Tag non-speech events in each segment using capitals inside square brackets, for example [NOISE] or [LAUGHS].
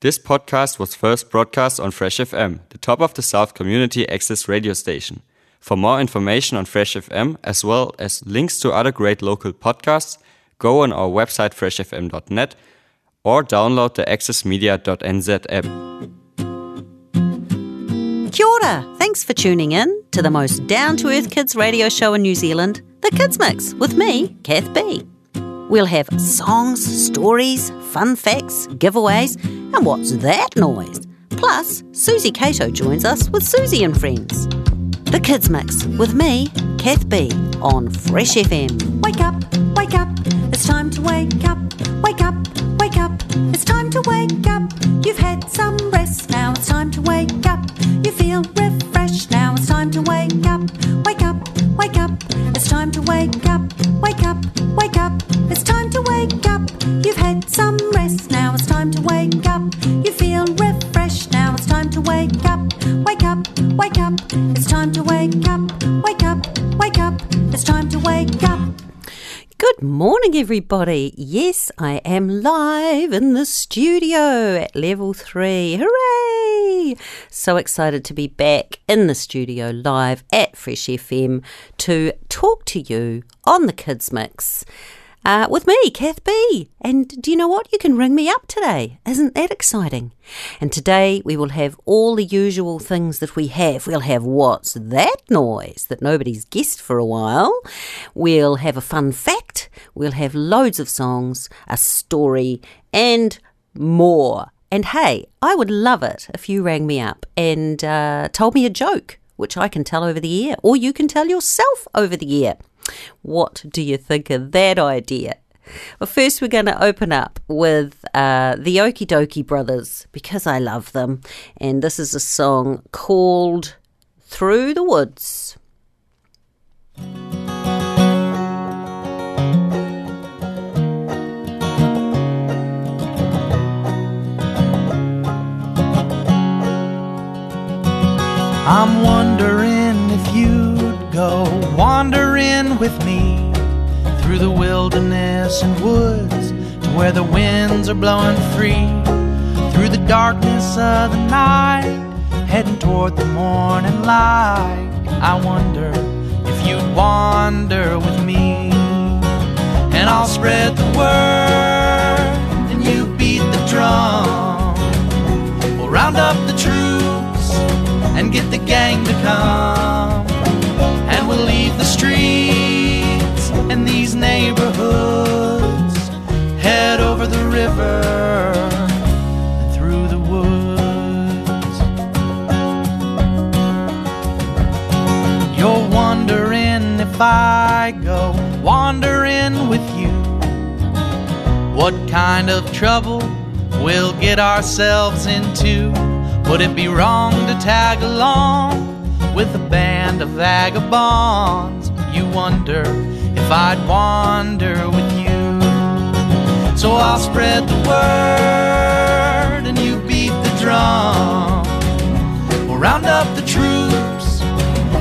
This podcast was first broadcast on Fresh FM, the top of the South community access radio station. For more information on Fresh FM, as well as links to other great local podcasts, go on our website freshfm.net or download the accessmedia.nz app. Kia ora! Thanks for tuning in to the most down to earth kids radio show in New Zealand, The Kids Mix, with me, Kath Bee. We'll have songs, stories, fun facts, giveaways, and what's that noise? Plus, Susie Cato joins us with Susie and Friends. The Kids Mix with me, Kath Bee, on Fresh FM. Wake up, wake up, it's time to wake up. Wake up, wake up, it's time to wake up. You've had some rest, now it's time to wake up. You feel refreshed, now it's time to wake up. Wake up, wake up, it's time to wake up. Wake up, wake up, it's time to wake up. You've had some rest, now it's time to wake up. You feel refreshed, now it's time to wake up. Wake up, wake up, it's time to wake up. Wake up, wake up, it's time to wake up. Good morning, everybody. Yes, I am live in the studio at level three. Hooray! So excited to be back in the studio live at Fresh FM to talk to you on the Kids Mix. Uh, with me, Kath Bee. And do you know what? You can ring me up today. Isn't that exciting? And today we will have all the usual things that we have. We'll have what's that noise that nobody's guessed for a while. We'll have a fun fact. We'll have loads of songs, a story, and more. And hey, I would love it if you rang me up and uh, told me a joke, which I can tell over the air, or you can tell yourself over the air. What do you think of that idea? Well, first, we're going to open up with uh, the Okee Dokee Brothers because I love them. And this is a song called Through the Woods. I'm wondering if you'd go wandering with me through the wilderness and woods to where the winds are blowing free. Through the darkness of the night, heading toward the morning light. I wonder if you'd wander with me. And I'll spread the word, and you beat the drum. We'll round up the troops and get the gang to come. Leave the streets and these neighborhoods, head over the river through the woods. You're wondering if I go wandering with you, what kind of trouble we'll get ourselves into. Would it be wrong to tag along with a band of vagabonds? You wonder if I'd wander with you. So I'll spread the word and you beat the drum. We'll round up the troops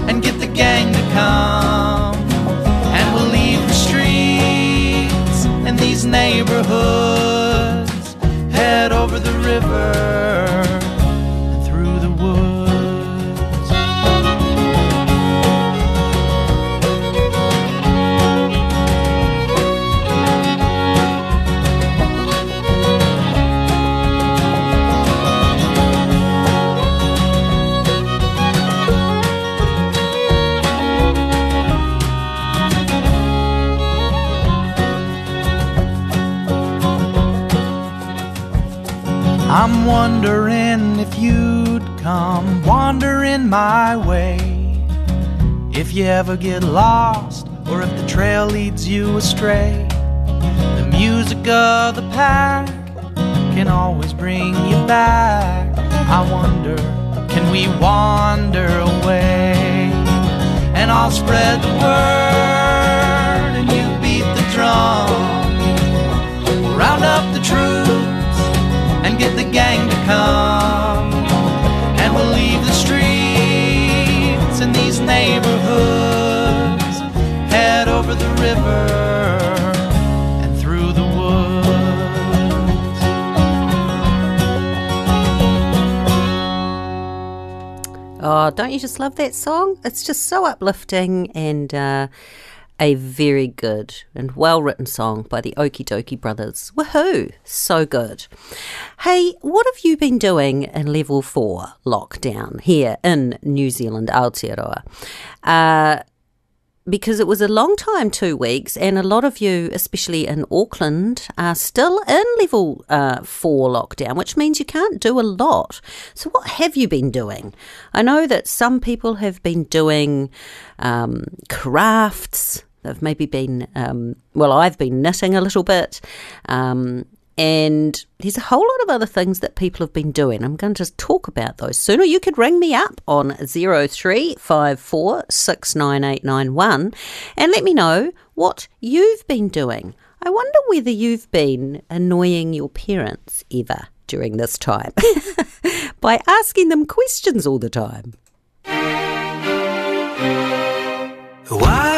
and get the gang to come. And we'll leave the streets and these neighborhoods, head over the river wondering if you'd come wandering my way. If you ever get lost, or if the trail leads you astray, the music of the pack can always bring you back. I wonder, can we wander away? And I'll spread the word, and you beat the drum. Round up the troops and get the gang come and we'll leave the streets these neighborhoods, head over the river. Oh, don't you just love that song? It's just so uplifting and uh, a very good and well written song by the Okee Dokee Brothers. Woohoo! So good. Hey, what have you been doing in level four lockdown here in New Zealand, Aotearoa? Uh, because it was a long time, two weeks, and a lot of you, especially in Auckland, are still in level uh, four lockdown, which means you can't do a lot. So, what have you been doing? I know that some people have been doing um, crafts. They've maybe been, um, well, I've been knitting a little bit. Um, and there's a whole lot of other things that people have been doing. I'm going to just talk about those soon. Or you could ring me up on 0354 and let me know what you've been doing. I wonder whether you've been annoying your parents ever during this time [LAUGHS] by asking them questions all the time. Why,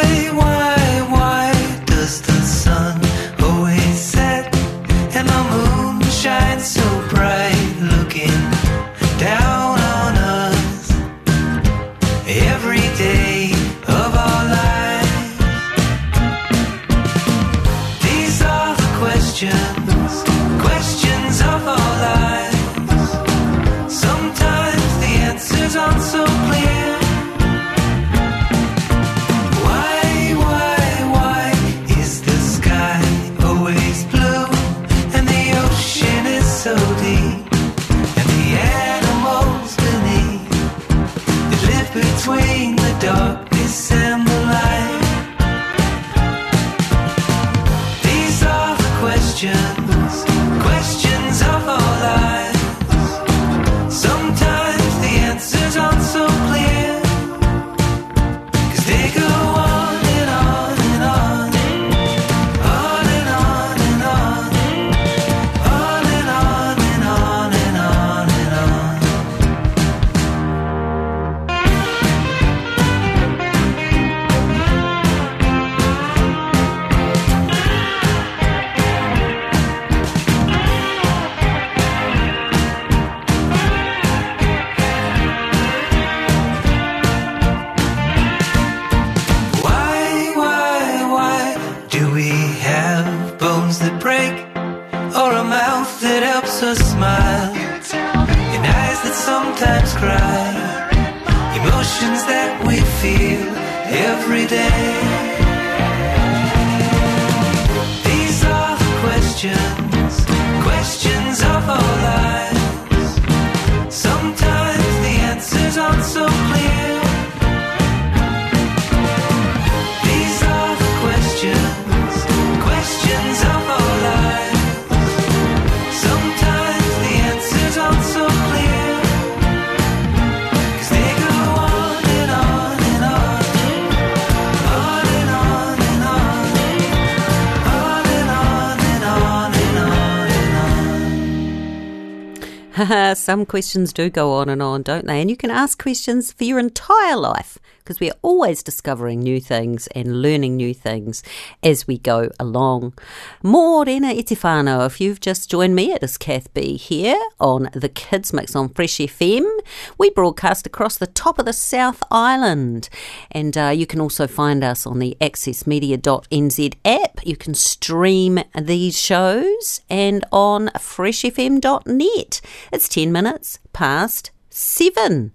Some questions do go on and on, don't they? And you can ask questions for your entire life because we are always discovering new things and learning new things as we go along. Morena Itifano, if you've just joined me, it is Kath Bee here on the Kids Mix on Fresh FM. We broadcast across the top of the South Island and uh, you can also find us on the accessmedia.nz app. You can stream these shows and on freshfm.net. It's 10 minutes past seven.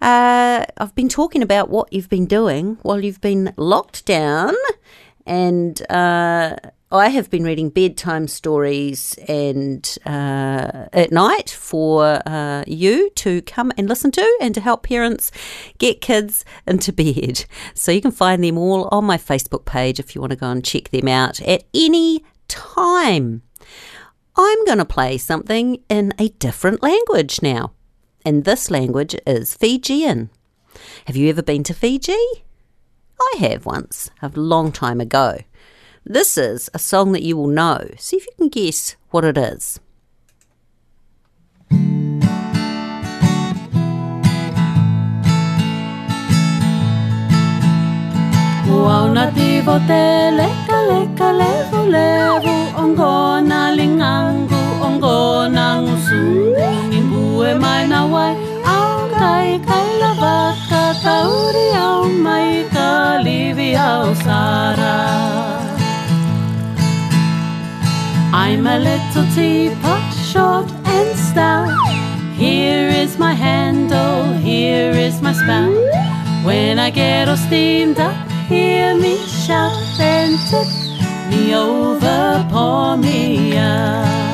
Uh, I've been talking about what you've been doing while you've been locked down, and uh, I have been reading bedtime stories and uh, at night for uh, you to come and listen to, and to help parents get kids into bed. So you can find them all on my Facebook page if you want to go and check them out at any time. I'm going to play something in a different language now. And this language is Fijian. Have you ever been to Fiji? I have once, a long time ago. This is a song that you will know. See if you can guess what it is. Wauna tivo te leka leka levu levu Ongona lingangu sara I'm a little teapot, short and stout. Here is my handle, here is my spout When I get all steamed up, hear me shout and tip me over, pour me out.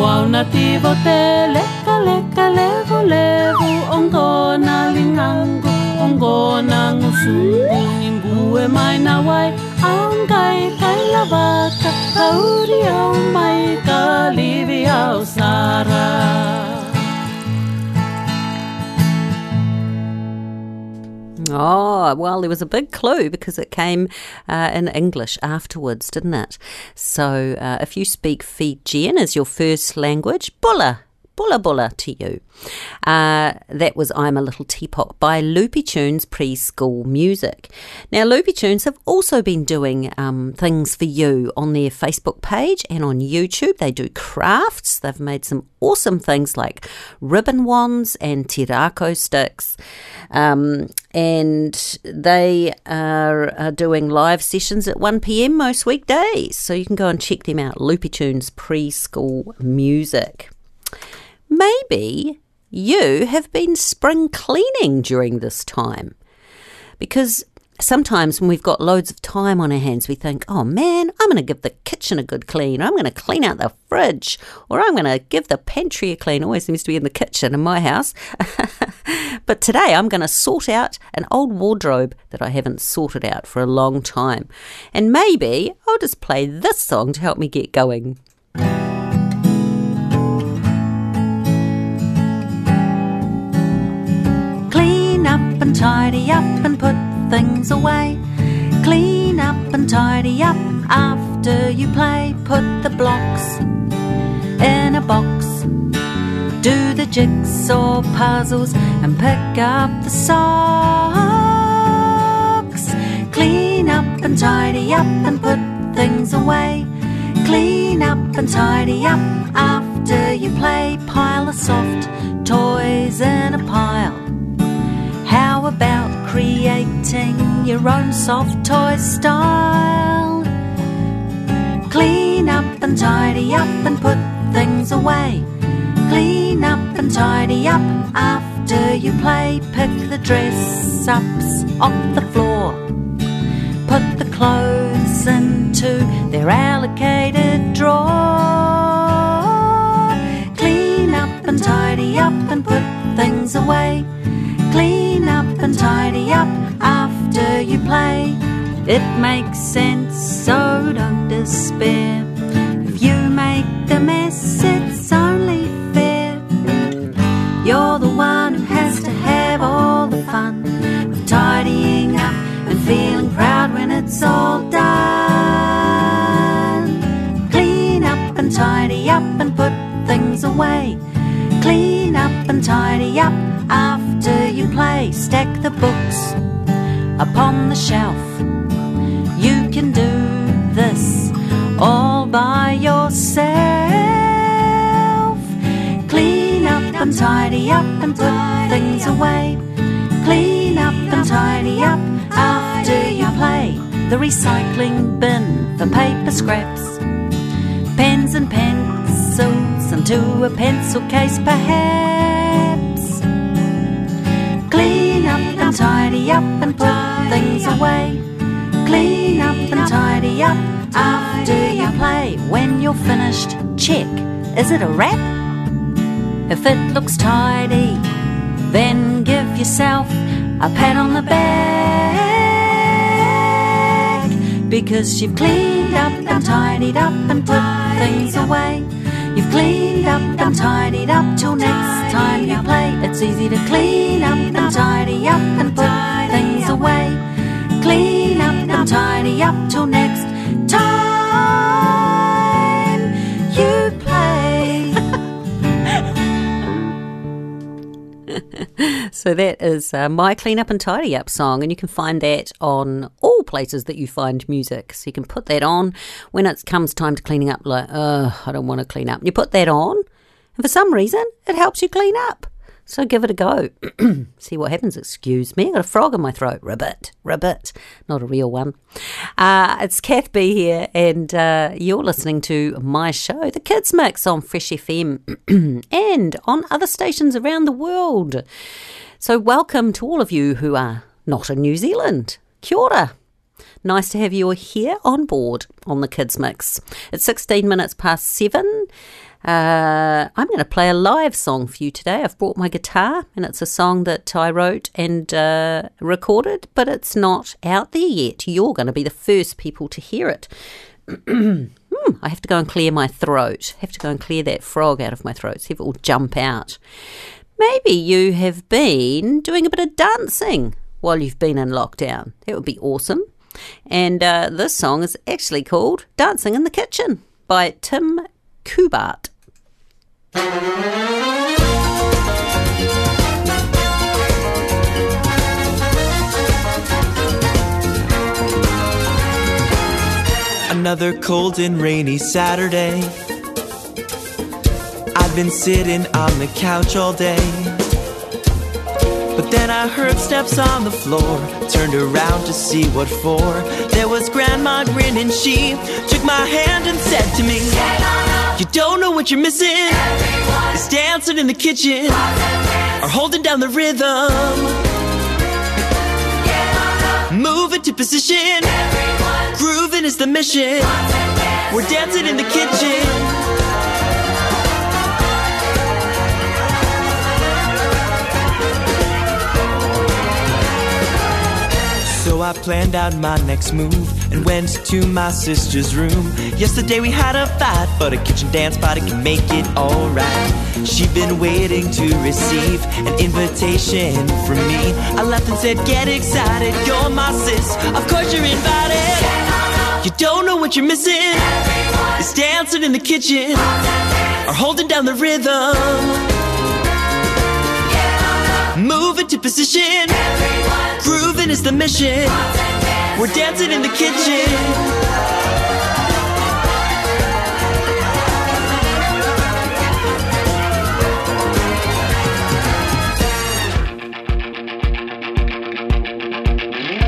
Wow na tivo te leka leka levo levo. Ongo na lingango ongo na ngusungu nimbue mai na wai. Ang kai la vaca kauri au mai ka livi au sara. Oh, well, there was a big clue because it came uh, in English afterwards, didn't it? So uh, if you speak Fijian as your first language, bula. Bula bula to you. Uh, that was I'm a Little Teapot by Loopy Tunes Preschool Music. Now, Loopy Tunes have also been doing um, things for you on their Facebook page and on YouTube. They do crafts. They've made some awesome things like ribbon wands and tī rākau sticks. Um, and they are, are doing live sessions at 1 pm most weekdays. So you can go and check them out. Loopy Tunes Preschool Music. Maybe you have been spring cleaning during this time because sometimes when we've got loads of time on our hands, we think, oh man, I'm going to give the kitchen a good clean, or I'm going to clean out the fridge, or I'm going to give the pantry a clean. Always seems to be in the kitchen in my house. [LAUGHS] but today I'm going to sort out an old wardrobe that I haven't sorted out for a long time. And maybe I'll just play this song to help me get going. Up and tidy up and put things away. Clean up and tidy up after you play. Put the blocks in a box. Do the jigsaw puzzles and pick up the socks. Clean up and tidy up and put things away. Clean up and tidy up after you play. Pile the soft toys in a pile. How about creating your own soft toy style? Clean up and tidy up and put things away. Clean up and tidy up after you play. Pick the dress ups off the floor. Put the clothes into their allocated drawer. Clean up and tidy up and put things away. Play. It makes sense, so don't despair. If you make the mess, it's only fair. You're the one who has to have all the fun of tidying up and feeling proud when it's all done. Clean up and tidy up and put things away. Clean up and tidy up after you play. Stack the books upon the shelf. You can do this all by yourself. Clean up and tidy up and put things away. Clean up and tidy up after you play. The recycling bin for paper scraps. Pens and pencils into a pencil case, perhaps. And tidy up and put things away. Clean up and tidy up after you play. When you're finished, check. Is it a wrap? If it looks tidy, then give yourself a pat on the back. Because you've cleaned up and tidied up and put things away. You've cleaned up and tidied up till next time you play. It's easy to clean up and tidy up and put things away. Clean up and tidy up till next time [LAUGHS] So that is uh, my Clean Up and Tidy Up song, and you can find that on all places that you find music. So you can put that on when it comes time to cleaning up, like, oh, I don't want to clean up. You put that on, and for some reason, it helps you clean up. So give it a go. [CLEARS THROAT] See what happens. Excuse me. I got a frog in my throat. Ribbit. Ribbit. Not a real one. Uh, it's Kath Bee here, and uh, you're listening to my show, The Kids Mix, on Fresh FM [CLEARS THROAT] and on other stations around the world. So, welcome to all of you who are not in New Zealand. Kia ora. Nice to have you here on board on the Kids Mix. It's 16 minutes past seven. Uh, I'm going to play a live song for you today. I've brought my guitar, and it's a song that I wrote and uh, recorded, but it's not out there yet. You're going to be the first people to hear it. [CLEARS THROAT] Hmm, I have to go and clear my throat. I have to go and clear that frog out of my throat, see if it will jump out. Maybe you have been doing a bit of dancing while you've been in lockdown. That would be awesome. And uh, this song is actually called Dancing in the Kitchen by Tim Kubart. Another cold and rainy Saturday. I've been sitting on the couch all day. But then I heard steps on the floor. Turned around to see what for. There was Grandma grinning. She took my hand and said to me, You don't know what you're missing. It's dancing in the kitchen or holding down the rhythm. Move into position. Grooving is the mission. We're dancing in the kitchen. I planned out my next move and went to my sister's room. Yesterday we had a fight, but a kitchen dance party can make it alright. She'd been waiting to receive an invitation from me. I laughed and said, Get excited, you're my sis. Of course you're invited. You don't know what you're missing. It's dancing in the kitchen or holding down the rhythm. Move into position. Grooving is the mission. We're dancing in the kitchen.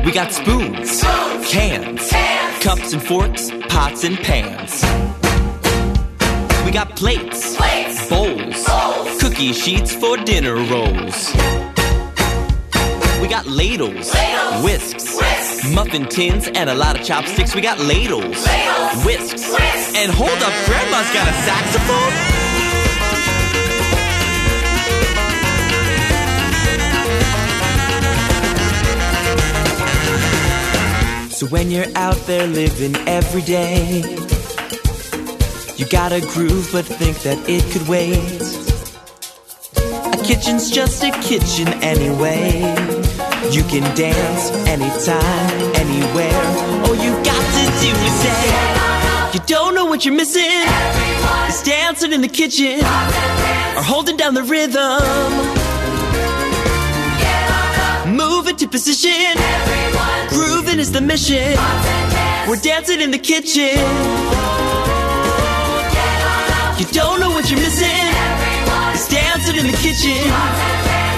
We got spoons, cans, cups and forks, pots and pans. We got plates, bowls, cookie sheets for dinner rolls. We got ladles, whisks, muffin tins, and a lot of chopsticks. We got ladles, whisks, and hold up, Grandma's got a saxophone. So when you're out there living every day, you got a groove but think that it could wait. A kitchen's just a kitchen anyway. You can dance anytime, anywhere. All you got to do is say, You don't know what you're missing. It's dancing in the kitchen or holding down the rhythm. Move into position. Grooving is the mission. We're dancing in the kitchen. You don't know what you're missing. It's dancing in the kitchen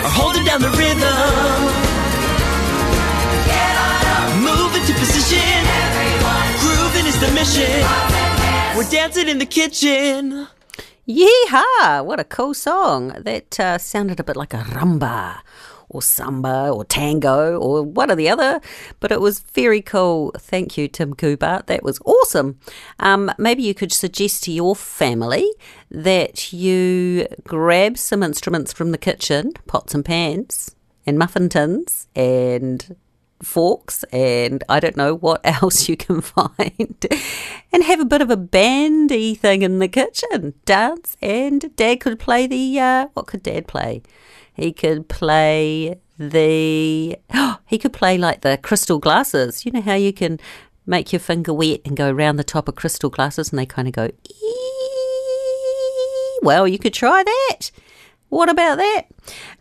or holding down the rhythm. Into position. Grooving is the mission. We're dancing in the kitchen. Yeehaw! What a cool song. That uh, sounded a bit like a rumba or samba or tango or one or the other, but it was very cool. Thank you, Tim Cooper. That was awesome. Um, maybe you could suggest to your family that you grab some instruments from the kitchen, pots and pans, and muffin tins, and forks and I don't know what [LAUGHS] else you can find. And have a bit of a bandy thing in the kitchen dance and dad could play the uh, what could dad play? He could play the [GASPS] he could play like the crystal glasses. You know how you can make your finger wet and go around the top of crystal glasses and they kind of go well you could try that what about that?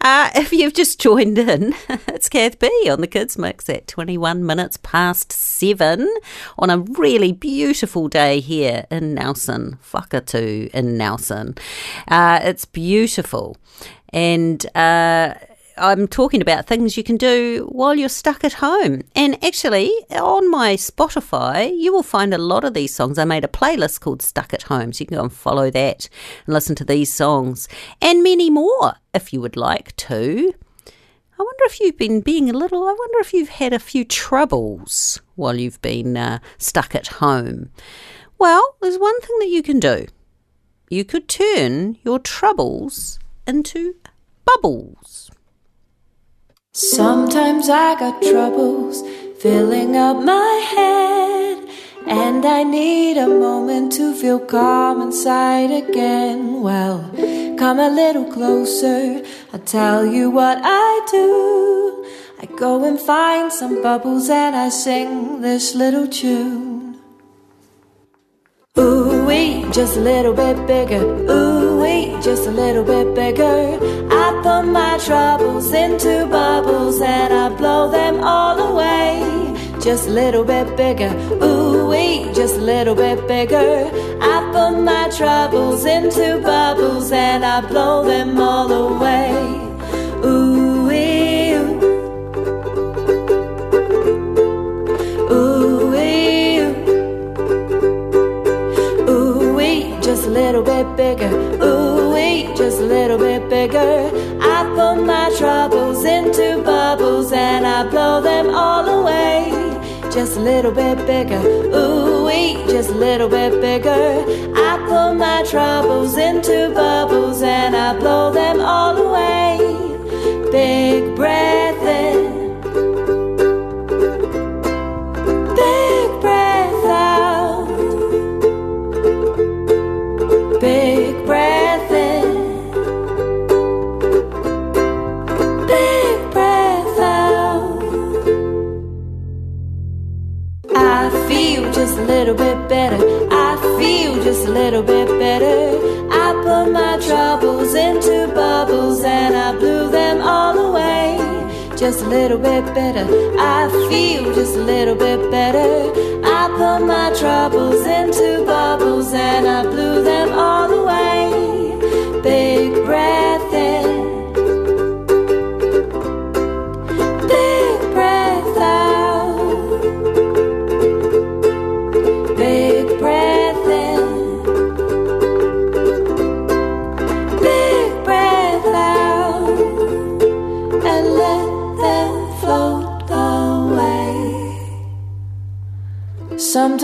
Uh, if you've just joined in, [LAUGHS] it's Kath Bee on the Kids Mix at 21 minutes past seven on a really beautiful day here in Nelson, Whakatu in Nelson. Uh, it's beautiful. And uh, I'm talking about things you can do while you're stuck at home. And actually, on my Spotify, you will find a lot of these songs. I made a playlist called Stuck at Home, so you can go and follow that and listen to these songs and many more if you would like to. I wonder if you've been being a little, I wonder if you've had a few troubles while you've been uh, stuck at home. Well, there's one thing that you can do. You could turn your troubles into bubbles. Sometimes I got troubles filling up my head, and I need a moment to feel calm inside again. Well, come a little closer, I'll tell you what I do. I go and find some bubbles and I sing this little tune. Ooh wee, just a little bit bigger. Ooh wee, just a little bit bigger. I put my troubles into bubbles and I blow them all away. Just a little bit bigger. Ooh wee, just a little bit bigger. I put my troubles into bubbles and I blow them all away. Ooh wee. Ooh wee. Ooh wee, just a little bit bigger. Ooh wee, just a little bit bigger. I put my troubles into bubbles and I blow them all away. Just a little bit bigger. Ooh wee, just a little bit bigger. I put my troubles into bubbles and I blow them all away. Big breath in. Just a little bit better. I feel just a little bit better. I put my troubles into bubbles and I blew them all away. Just a little bit better. I feel just a little bit better. I put my troubles into bubbles and I blew them all away. Big breath in.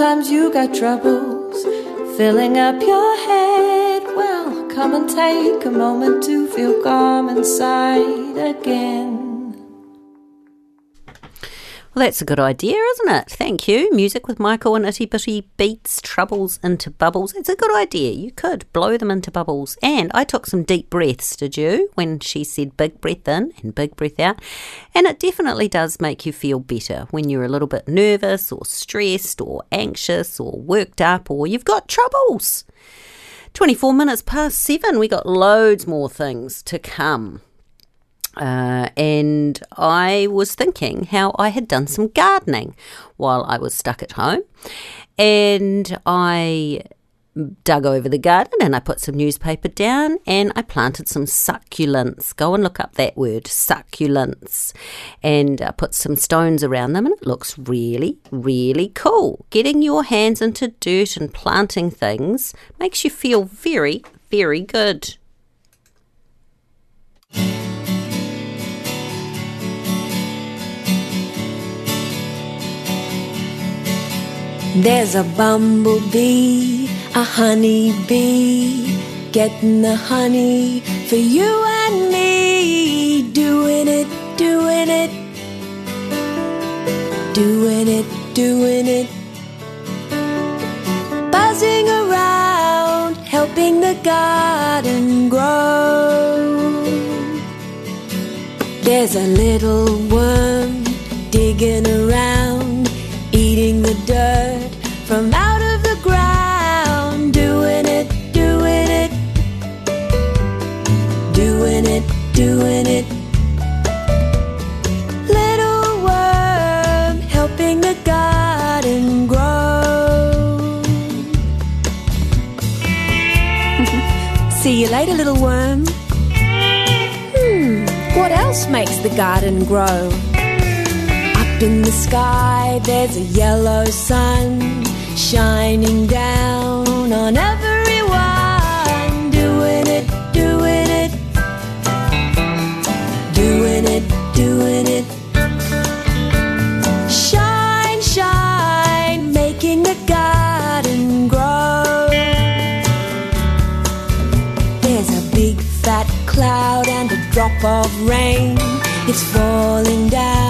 Sometimes you got troubles filling up your head. Well, come and take a moment to feel calm inside again. Well, that's a good idea, isn't it? Thank you. Music with Michael and Itty Bitty beats troubles into bubbles. It's a good idea. You could blow them into bubbles. And I took some deep breaths, did you? When she said big breath in and big breath out. And it definitely does make you feel better when you're a little bit nervous or stressed or anxious or worked up or you've got troubles. 24 minutes past seven. We got loads more things to come. Uh, and I was thinking how I had done some gardening while I was stuck at home. And I dug over the garden and I put some newspaper down and I planted some succulents. Go and look up that word, succulents. And I put some stones around them and it looks really, really cool. Getting your hands into dirt and planting things makes you feel very, very good. There's a bumblebee, a honeybee, getting the honey for you and me. Doing it, doing it, doing it, doing it. Buzzing around, helping the garden grow. There's a little worm digging around, the dirt from out of the ground. Doing it, doing it, doing it, doing it. Little worm helping the garden grow. [LAUGHS] See you later, little worm. Hmm, what else makes the garden grow? In the sky, there's a yellow sun shining down on everyone. Doing it, doing it, doing it, doing it. Shine, shine, making the garden grow. There's a big fat cloud and a drop of rain. It's falling down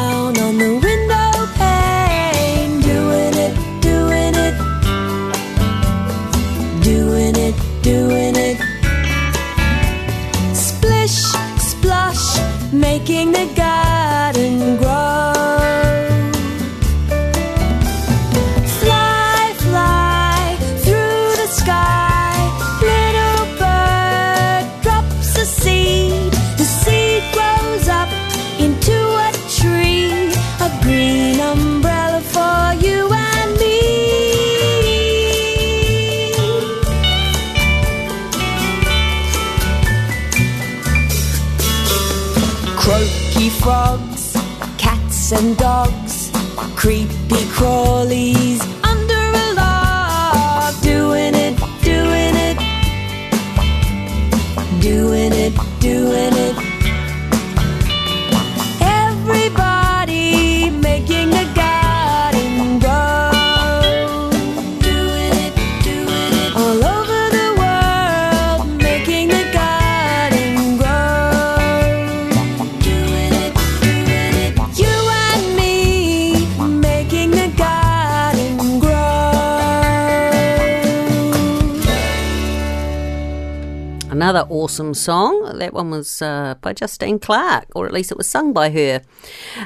awesome song. That one was uh, by Justine Clarke, or at least it was sung by her.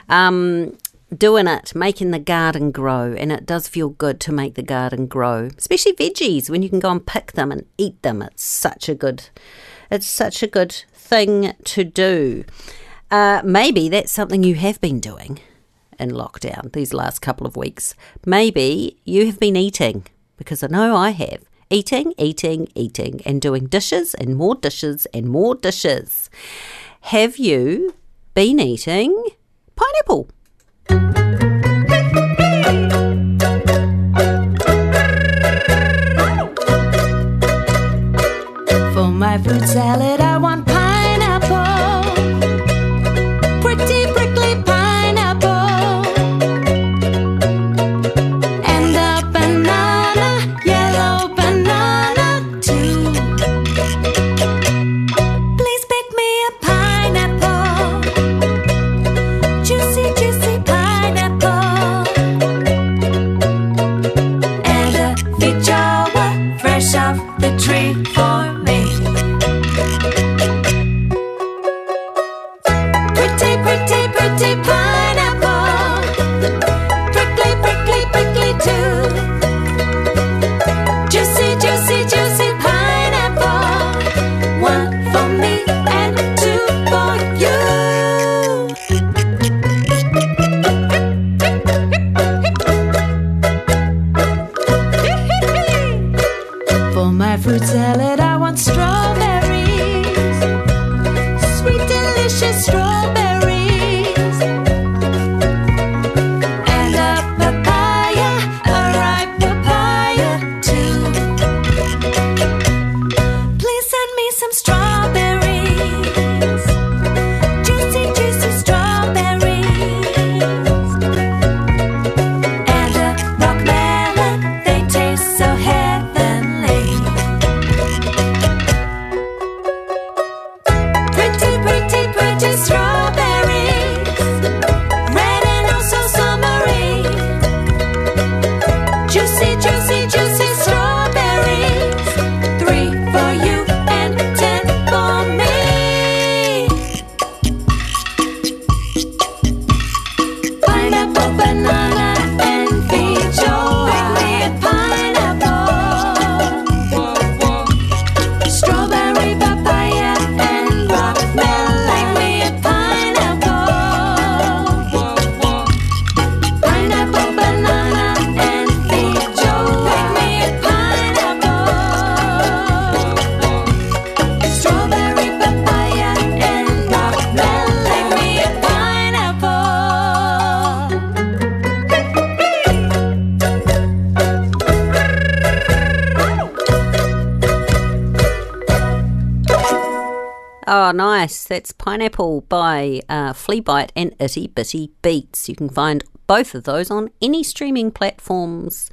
Um, doing it, making the garden grow, and it does feel good to make the garden grow, especially veggies when you can go and pick them and eat them. It's such a good, it's such a good thing to do. Uh, maybe that's something you have been doing in lockdown these last couple of weeks. Maybe you have been eating, because I know I have. Eating, eating, eating, and doing dishes and more dishes and more dishes. Have you been eating pineapple? For my fruit salad, I want nice. That's Pineapple by uh, Fleabite and Itty Bitty Beats. You can find both of those on any streaming platforms.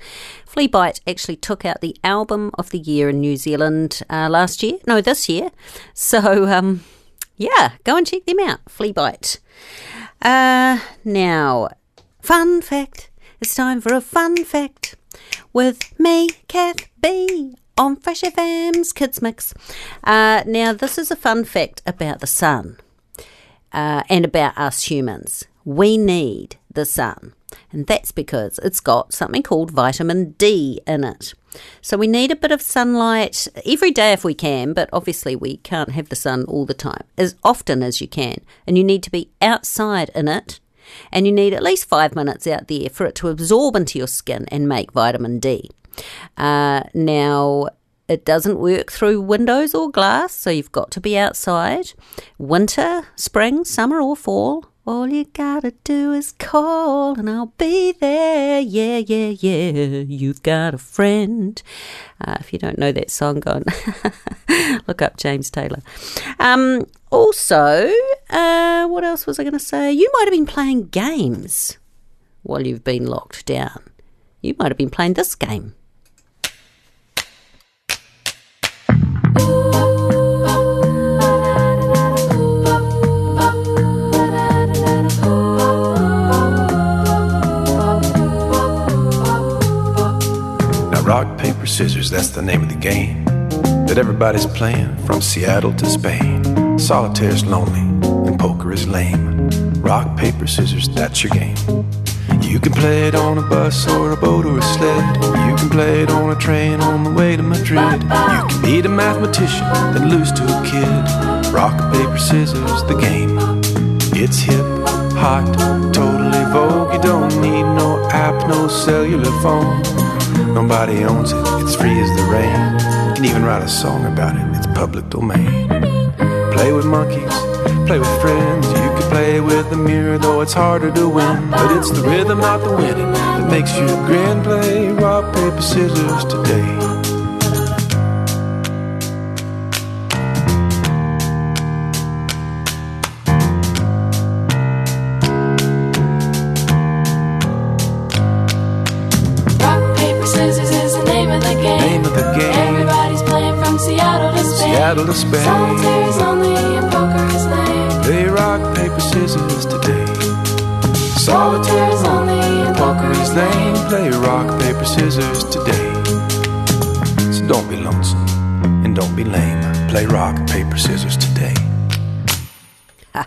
Fleabite actually took out the album of the year in New Zealand uh, last year. No, this year. [LAUGHS] So, um, yeah, go and check them out. Fleabite. Uh, now, fun fact. It's time for a fun fact with me, Kath Bee, on Fresh FM's Kids Mix. Uh, now, this is a fun fact about the sun uh, and about us humans. We need the sun, and that's because it's got something called vitamin D in it. So we need a bit of sunlight every day if we can, but obviously we can't have the sun all the time, as often as you can. And you need to be outside in it, and you need at least five minutes out there for it to absorb into your skin and make vitamin D. Uh, now, it doesn't work through windows or glass, so you've got to be outside. Winter, spring, summer, or fall. All you gotta do is call and I'll be there. Yeah, yeah, yeah. You've got a friend. Uh, if you don't know that song, go [LAUGHS] look up James Taylor. Um, also, uh, what else was I going to say? You might have been playing games while you've been locked down. You might have been playing this game. Rock, paper, scissors, that's the name of the game that everybody's playing from Seattle to Spain. Solitaire's lonely and poker is lame. Rock, paper, scissors, that's your game. You can play it on a bus or a boat or a sled. You can play it on a train on the way to Madrid. You can beat a mathematician, then lose to a kid. Rock, paper, scissors, the game. It's hip, hot, totally vogue. You don't need no app, no cellular phone. Nobody owns it, it's free as the rain. You can even write a song about it, it's public domain. Play with monkeys, play with friends. You can play with the mirror, though it's harder to win. But it's the rhythm, not the winning, that makes you grin. Play rock, paper, scissors today. Spain. Seattle to Spain. Solitaire is lonely and poker is lame. Play rock, paper, scissors today. Solitaire is lonely and poker is lame. Play rock, paper, scissors today. So don't be lonesome and don't be lame. Play rock, paper, scissors today. [LAUGHS]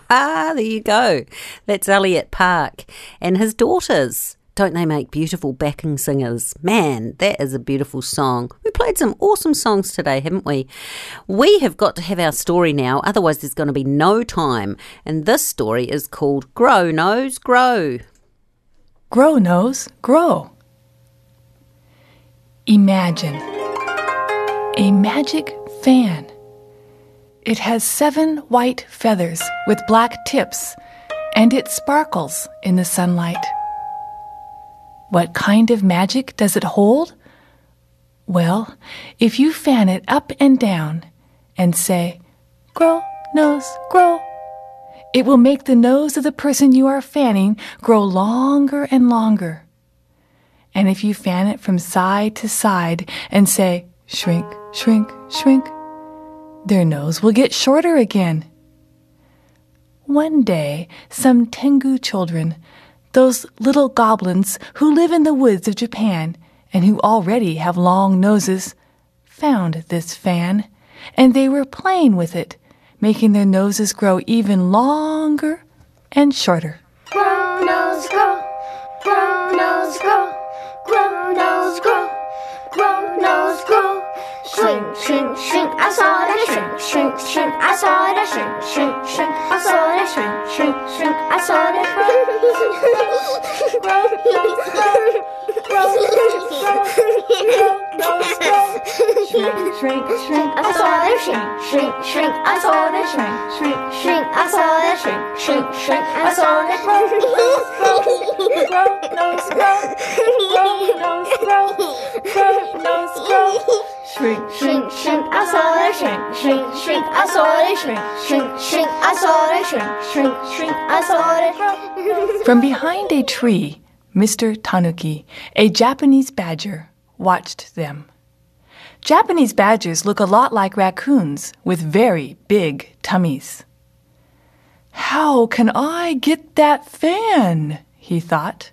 Ah, there you go. That's Elliot Park and his daughters. Don't they make beautiful backing singers? Man, that is a beautiful song. We played some awesome songs today, haven't we? We have got to have our story now, otherwise, there's going to be no time. And this story is called Grow Nose Grow. Grow nose, grow. Imagine a magic fan. It has seven white feathers with black tips, and it sparkles in the sunlight. What kind of magic does it hold? Well, if you fan it up and down and say, Grow, nose, grow, it will make the nose of the person you are fanning grow longer and longer. And if you fan it from side to side and say, shrink, shrink, shrink, their nose will get shorter again. One day, some Tengu children, those little goblins who live in the woods of Japan and who already have long noses, found this fan, and they were playing with it, making their noses grow even longer and shorter. Grow, nose, grow. Grow, nose, grow. Grow, nose, grow. Grow, nose, grow. Shrink, shrink, shrink. I saw that shrink, shrink, shrink. I saw that shrink, shrink, shrink. I saw that shrink, shrink, shrink. I saw that shrink. Nose, grow. Grow, nose, grow. Shrink, shrink, shrink. I saw that shrink, shrink, shrink. I saw that shrink, shrink, shrink. I saw that shrink, shrink, shrink. I saw that grow, grow, grow, nose, grow. Shrink, shrink, shrink, shrink, shrink, shrink, shrink, shrink, shrink, shrink. [LAUGHS] From behind a tree, Mr. Tanuki, a Japanese badger, watched them. Japanese badgers look a lot like raccoons with very big tummies. How can I get that fan? he thought.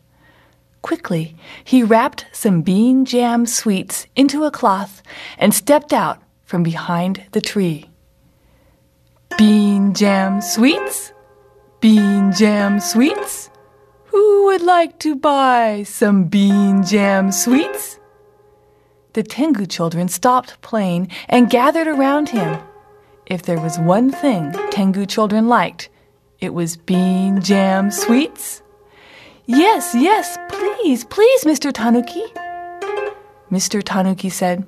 Quickly, he wrapped some bean jam sweets into a cloth and stepped out from behind the tree. Bean jam sweets? Bean jam sweets? Who would like to buy some bean jam sweets? The Tengu children stopped playing and gathered around him. If there was one thing Tengu children liked, it was bean jam sweets. Yes, yes, please, please, Mr. Tanuki. Mr. Tanuki said,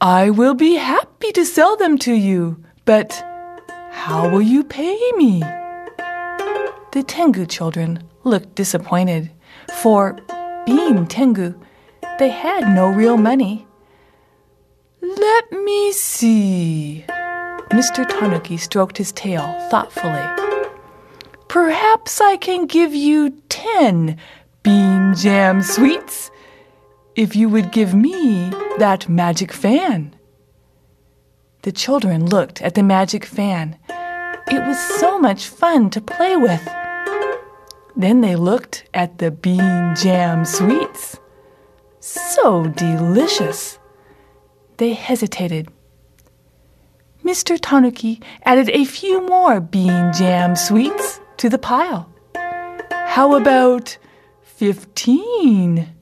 I will be happy to sell them to you, but how will you pay me? The Tengu children looked disappointed, for, being Tengu, they had no real money. Let me see. Mr. Tanuki stroked his tail thoughtfully. Perhaps I can give you ten bean jam sweets if you would give me that magic fan. The children looked at the magic fan. It was so much fun to play with. Then they looked at the bean jam sweets. So delicious. They hesitated. Mr. Tanuki added a few more bean jam sweets to the pile. How about fifteen?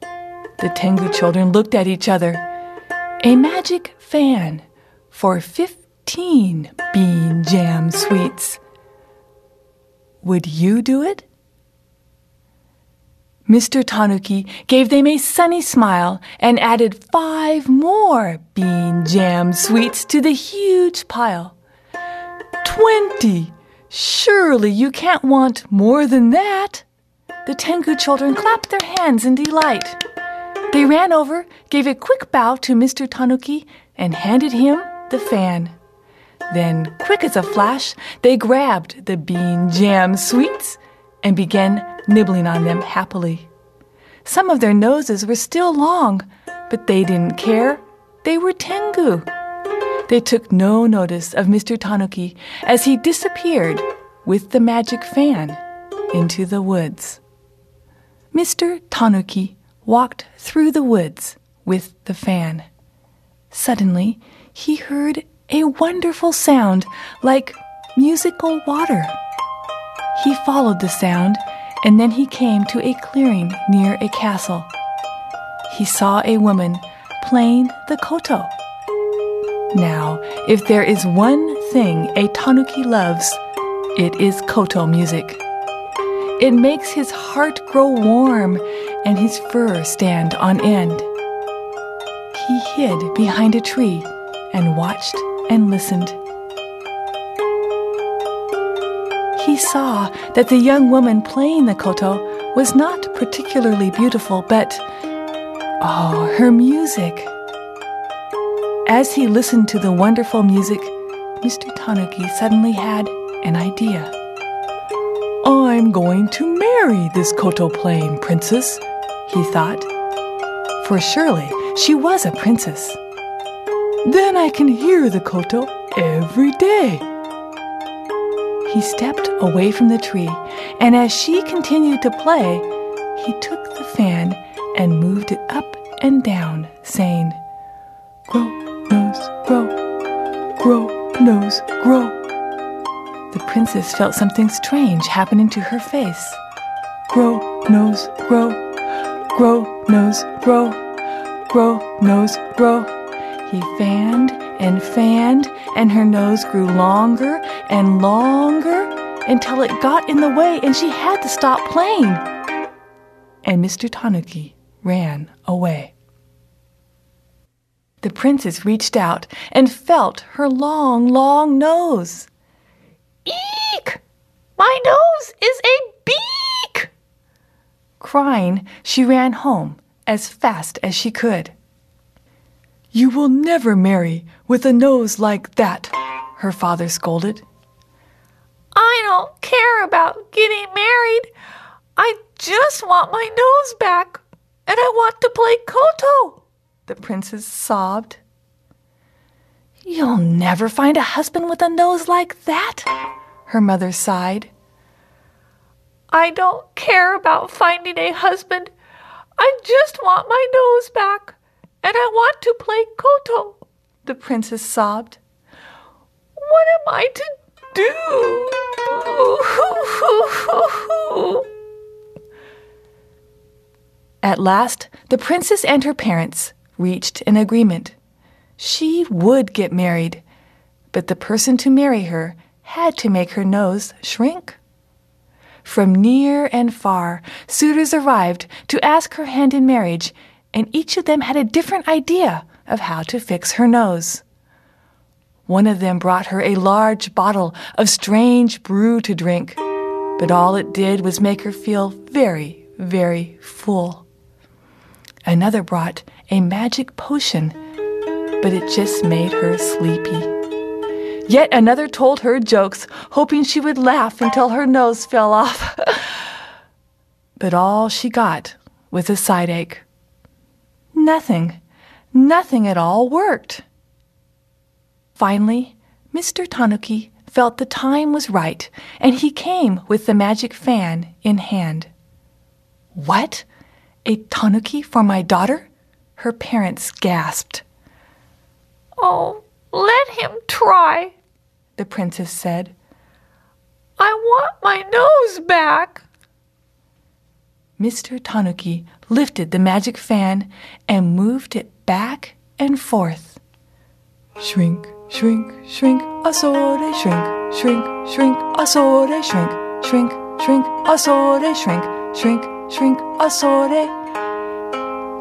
The Tengu children looked at each other. A magic fan for fifteen bean jam sweets. Would you do it? Mr. Tanuki gave them a sunny smile and added five more bean jam sweets to the huge pile. Twenty! Surely you can't want more than that. The Tengu children clapped their hands in delight. They ran over, gave a quick bow to Mr. Tanuki, and handed him the fan. Then, quick as a flash, they grabbed the bean jam sweets and began nibbling on them happily. Some of their noses were still long, but they didn't care. They were Tengu. They took no notice of Mr. Tanuki as he disappeared with the magic fan into the woods. Mr. Tanuki walked through the woods with the fan. Suddenly, he heard a wonderful sound like musical water. He followed the sound and then he came to a clearing near a castle. He saw a woman playing the koto. Now, if there is one thing a tanuki loves, it is koto music. It makes his heart grow warm and his fur stand on end. He hid behind a tree and watched and listened. He saw that the young woman playing the koto was not particularly beautiful, but oh, her music. As he listened to the wonderful music, Mr. Tanuki suddenly had an idea. I'm going to marry this koto playing princess, he thought. For surely she was a princess. Then I can hear the koto every day. He stepped away from the tree, and as she continued to play, he took the fan and moved it up and down, saying, Grow, nose, grow, grow, nose, grow. The princess felt something strange happening to her face. Grow, nose, grow, grow, nose, grow, grow, nose, grow. He fanned and fanned, and her nose grew longer and longer until it got in the way and she had to stop playing. And Mr. Tanuki ran away. The princess reached out and felt her long, long nose. Eek! My nose is a beak! Crying, she ran home as fast as she could. You will never marry with a nose like that, her father scolded. I don't care about getting married. I just want my nose back, and I want to play koto. The princess sobbed. You'll never find a husband with a nose like that, her mother sighed. I don't care about finding a husband. I just want my nose back, and I want to play koto. The princess sobbed. What am I to do? At last, the princess and her parents reached an agreement. She would get married, but the person to marry her had to make her nose shrink. From near and far, suitors arrived to ask her hand in marriage, and each of them had a different idea of how to fix her nose. One of them brought her a large bottle of strange brew to drink, but all it did was make her feel very, very full. Another brought a magic potion, but it just made her sleepy. Yet another told her jokes, hoping she would laugh until her nose fell off. [LAUGHS] but all she got was a side ache. Nothing, nothing at all worked. Finally, Mr. Tanuki felt the time was right, and he came with the magic fan in hand. What? A tanuki for my daughter? Her parents gasped. Oh, let him try, the princess said. I want my nose back. Mr. Tanuki lifted the magic fan and moved it back and forth. Shrink, shrink, shrink, asore, shrink, shrink, shrink, asore, shrink, shrink, shrink, asore, shrink, shrink, shrink, asore.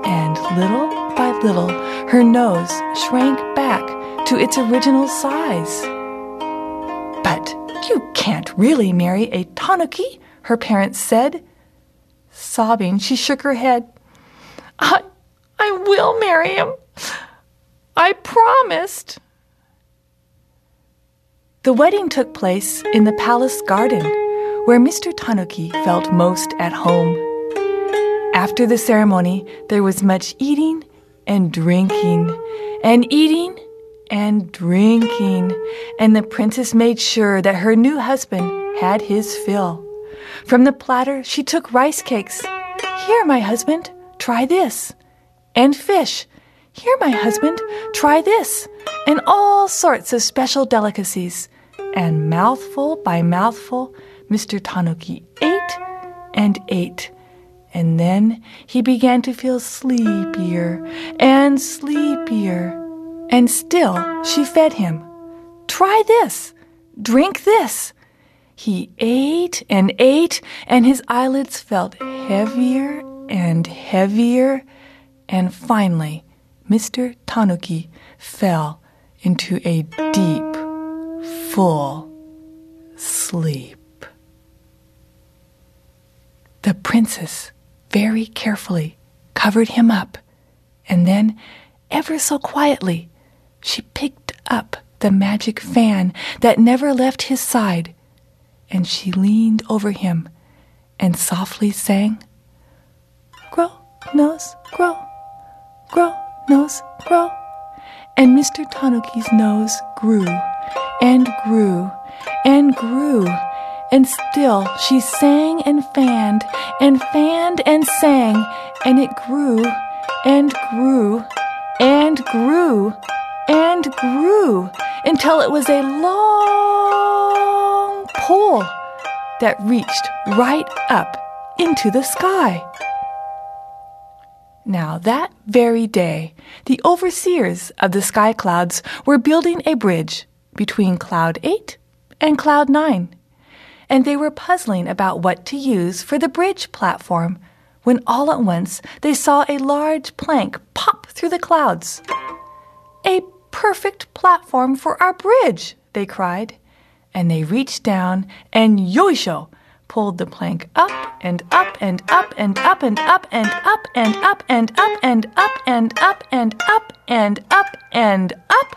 And little by little, her nose shrank back to its original size. But you can't really marry a tanuki, her parents said. Sobbing, she shook her head. I, I will marry him. I promised. The wedding took place in the palace garden, where Mr. Tanuki felt most at home. After the ceremony, there was much eating and drinking, and eating and drinking, and the princess made sure that her new husband had his fill. From the platter, she took rice cakes. Here, my husband, try this. And fish. Here, my husband, try this. And all sorts of special delicacies. And mouthful by mouthful, Mr. Tanuki ate and ate. And then he began to feel sleepier and sleepier. And still she fed him. Try this. Drink this. He ate and ate, and his eyelids felt heavier and heavier. And finally, Mr. Tanuki fell into a deep, full sleep. The princess very carefully covered him up, and then, ever so quietly, she picked up the magic fan that never left his side, and she leaned over him and softly sang, Grow, nose, grow, grow, nose, grow. And Mr. Tanuki's nose grew and grew and grew, and still she sang and fanned and fanned and sang, and it grew and grew and grew and grew until it was a long pole that reached right up into the sky. Now, that very day, the overseers of the sky clouds were building a bridge between Cloud 8 and Cloud 9, and they were puzzling about what to use for the bridge platform when all at once they saw a large plank pop through the clouds. A perfect platform for our bridge, they cried, and they reached down and yoisho pulled the plank up and up and up and up and up and up and up and up and up and up and up and up and up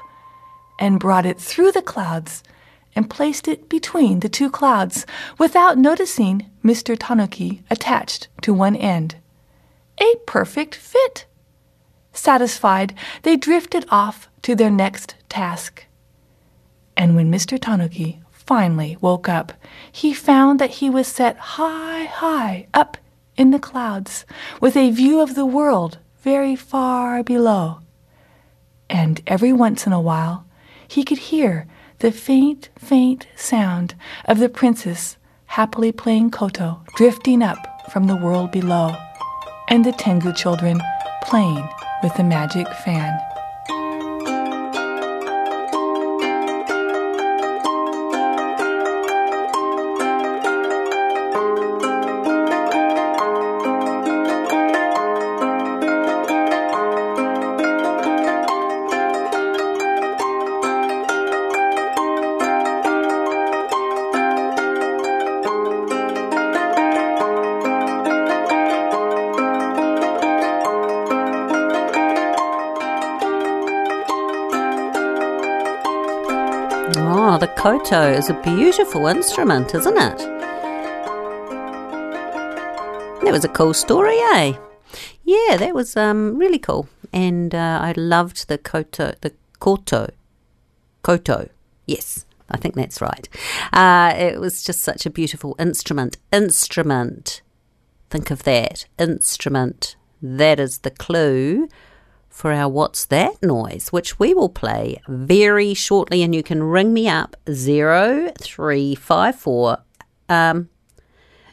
and brought it through the clouds and placed it between the two clouds without noticing Mr. Tanuki attached to one end. A perfect fit. Satisfied, they drifted off to their next task. And when Mr. Tanuki finally woke up, he found that he was set high, high up in the clouds, with a view of the world very far below. And every once in a while, he could hear the faint, faint sound of the princess happily playing koto drifting up from the world below, and the Tengu children playing with the magic fan. Koto is a beautiful instrument, isn't it? That was a cool story, eh? Yeah, that was um, really cool. And uh, I loved the koto, the koto. Koto, yes, I think that's right. Uh, it was just such a beautiful instrument. Instrument. Think of that. Instrument. That is the clue for our What's That noise, which we will play very shortly. And you can ring me up 0354 um,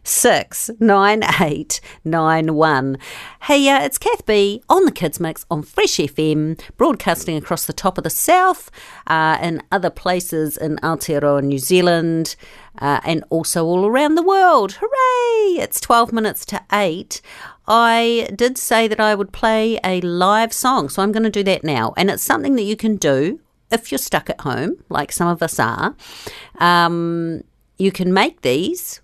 69891. Hey, uh, it's Kath Bee on the Kids Mix on Fresh FM, broadcasting across the top of the south uh, and other places in Aotearoa, New Zealand, uh, and also all around the world. Hooray! It's 12 minutes to 8. I did say that I would play a live song, so I'm going to do that now. And it's something that you can do if you're stuck at home, like some of us are. Um, you can make these,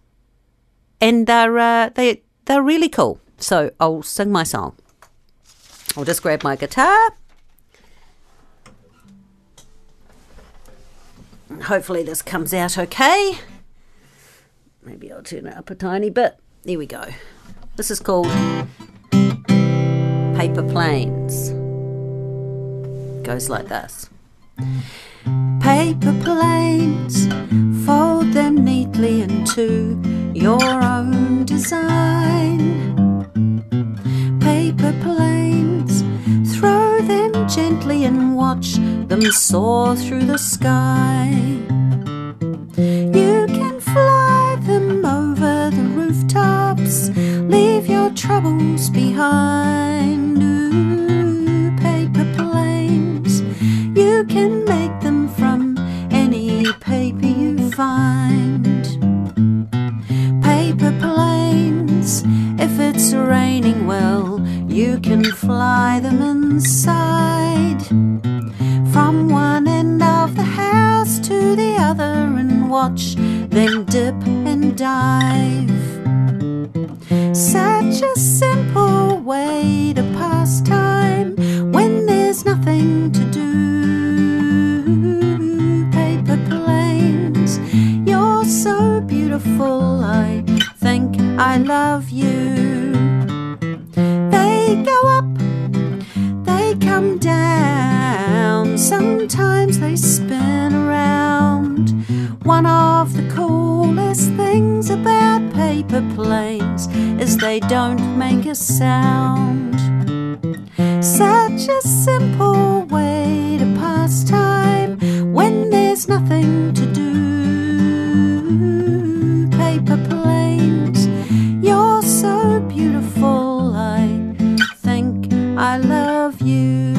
and they're uh, they they're really cool. So I'll sing my song. I'll just grab my guitar. Hopefully this comes out okay. Maybe I'll turn it up a tiny bit. There we go. This is called Paper Planes. Goes like this. Paper planes, fold them neatly into your own design. Paper planes, throw them gently and watch them soar through the sky. You can fly them over the rooftops, leave your troubles behind. Fly them inside. They don't make a sound. Such a simple way to pass time when there's nothing to do. Paper planes, you're so beautiful. I think I love you.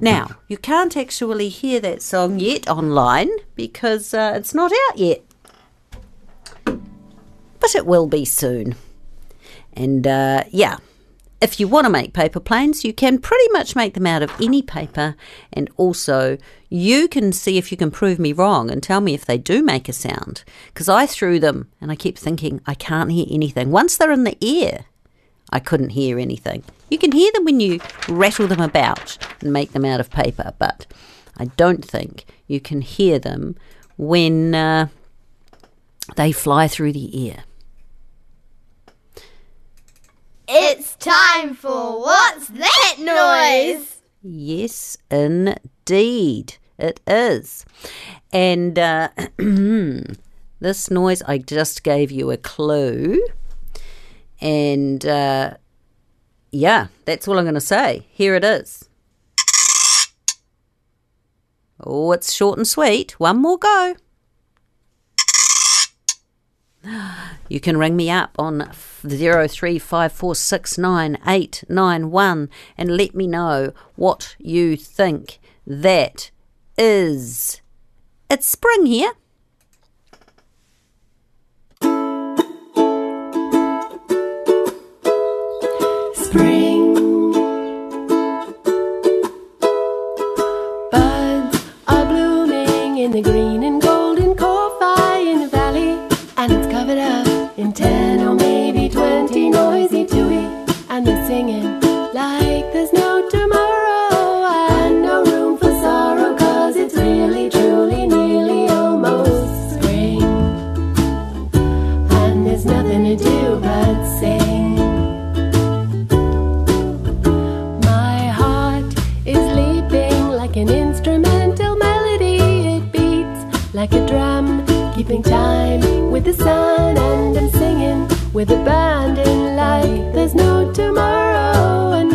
Now, you can't actually hear that song yet online because uh, it's not out yet. But it will be soon. And uh, yeah, if you want to make paper planes, you can pretty much make them out of any paper. And also, you can see if you can prove me wrong and tell me if they do make a sound. Because I threw them and I kept thinking, I can't hear anything. Once they're in the air, I couldn't hear anything. You can hear them when you rattle them about and make them out of paper, but I don't think you can hear them when uh, they fly through the air. It's time for What's That Noise? Yes, indeed, it is. And uh, [CLEARS THROAT] this noise, I just gave you a clue. And uh, yeah, that's all I'm going to say. Here it is. Oh, it's short and sweet. One more go. [GASPS] You can ring me up on zero three five four six nine eight nine one and let me know what you think that is. It's spring here. An instrumental melody. It beats like a drum, keeping time with the sun. And I'm singing with a band in like there's no tomorrow and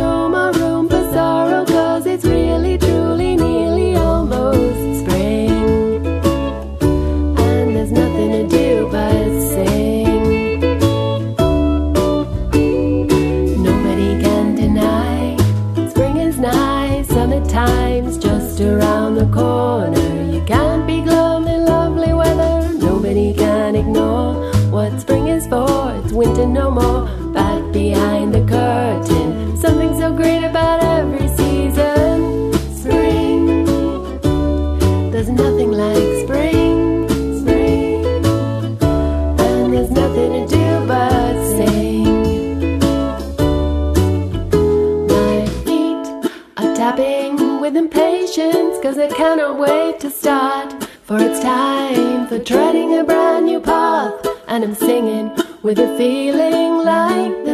a brand new path, and I'm singing with a feeling like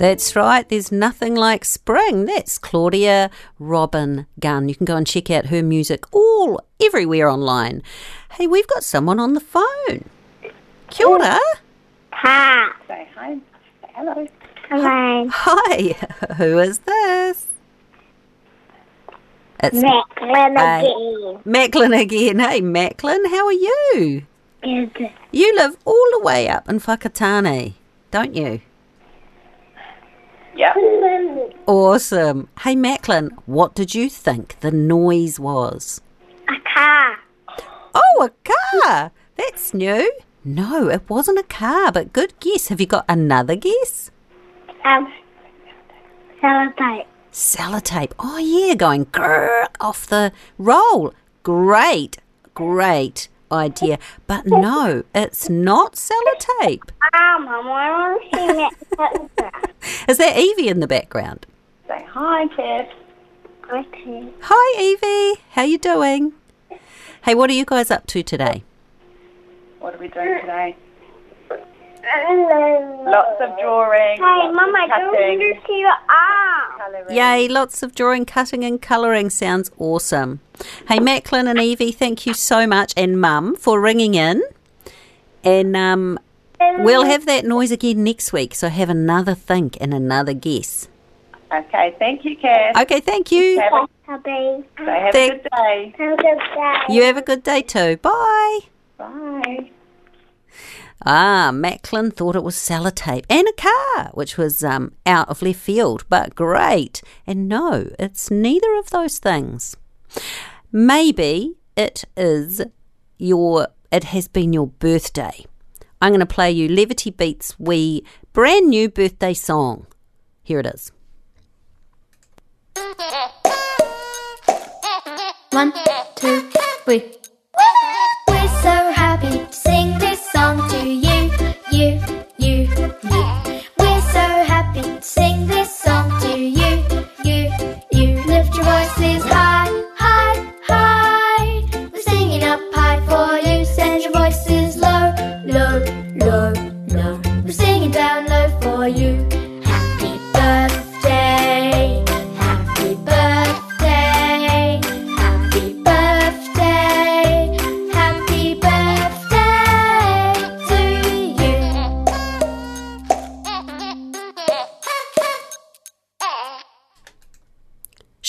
That's right, there's nothing like spring. That's Claudia Robin Gunn. You can go and check out her music all everywhere online. Hey, we've got someone on the phone. Kia ora. Ha. Say hi. Say hello. Hello. Hi, [LAUGHS] who is this? It's Macklin Hey. again. Macklin again. Hey, Macklin, how are you? Good. You live all the way up in Whakatane, don't you? Yeah. Awesome. Hey, Macklin, what did you think the noise was? A car. Oh, a car. That's new. No, it wasn't a car, but good guess. Have you got another guess? Um, sellotape. Sellotape. Oh, yeah, going grrr off the roll. Great, great idea. But no, it's not sellotape. Ah, Mum, I want to see that. Is that Evie in the background? Say hi, Tiff. okay. Hi, Evie. How you doing? Hey, what are you guys up to today? What are we doing today? Lots of drawing. Hey, Mum, I don't cutting. want to see your arm. Yay, lots of drawing, cutting, and colouring sounds awesome. Hey, Macklin and Evie, thank you so much, and Mum, for ringing in. And um, we'll have that noise again next week, so have another think and another guess. Okay, thank you, Cass. Okay, thank you. Have a, Hubby. so have a good day. Have a good day. You have a good day too. Bye. Bye. Ah, Macklin thought it was sellotape and a car, which was um, out of left field, but great. And no, it's neither of those things. Maybe it is your, it has been your birthday. I'm going to play you Itty Bitty Beats' wee brand new birthday song. Here it is. One, two, three. We're so happy to sing this to you, you, you. We're so happy to sing this song to you, you, you. Lift your voices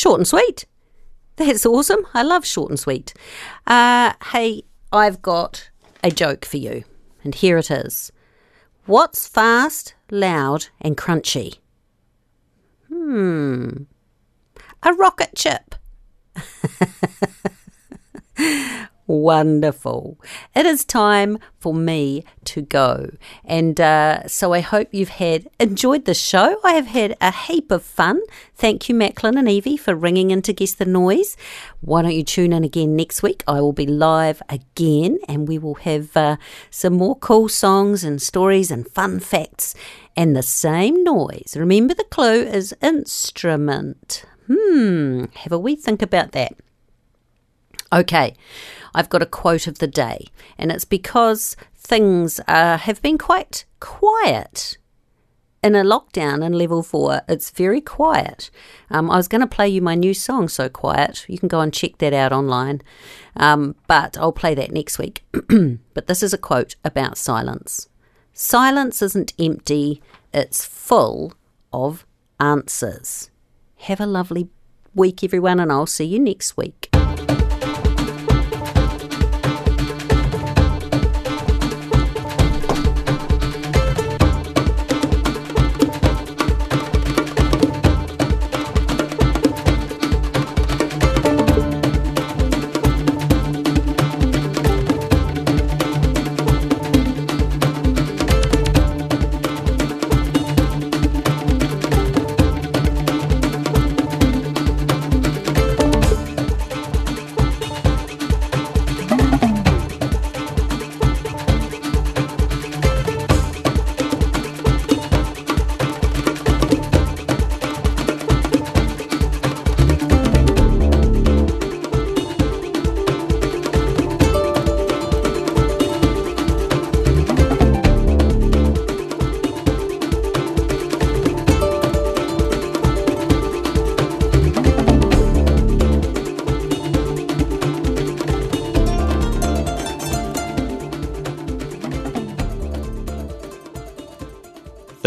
Short and sweet. That's awesome. I love short and sweet. Uh, hey, I've got a joke for you, and here it is. What's fast, loud, and crunchy? Hmm. A rocket chip. [LAUGHS] Wonderful. It is time for me to go. And uh, so I hope you've had enjoyed the show. I have had a heap of fun. Thank you, Macklin and Evie, for ringing in to guess the noise. Why don't you tune in again next week? I will be live again and we will have uh, some more cool songs and stories and fun facts and the same noise. Remember, the clue is instrument. Hmm, have a wee think about that. Okay, I've got a quote of the day, and it's because things uh, have been quite quiet in a lockdown in level four. It's very quiet. Um, I was going to play you my new song, So Quiet. You can go and check that out online, um, but I'll play that next week. [CLEARS THROAT] but this is a quote about silence Silence isn't empty, it's full of answers. Have a lovely week, everyone, and I'll see you next week.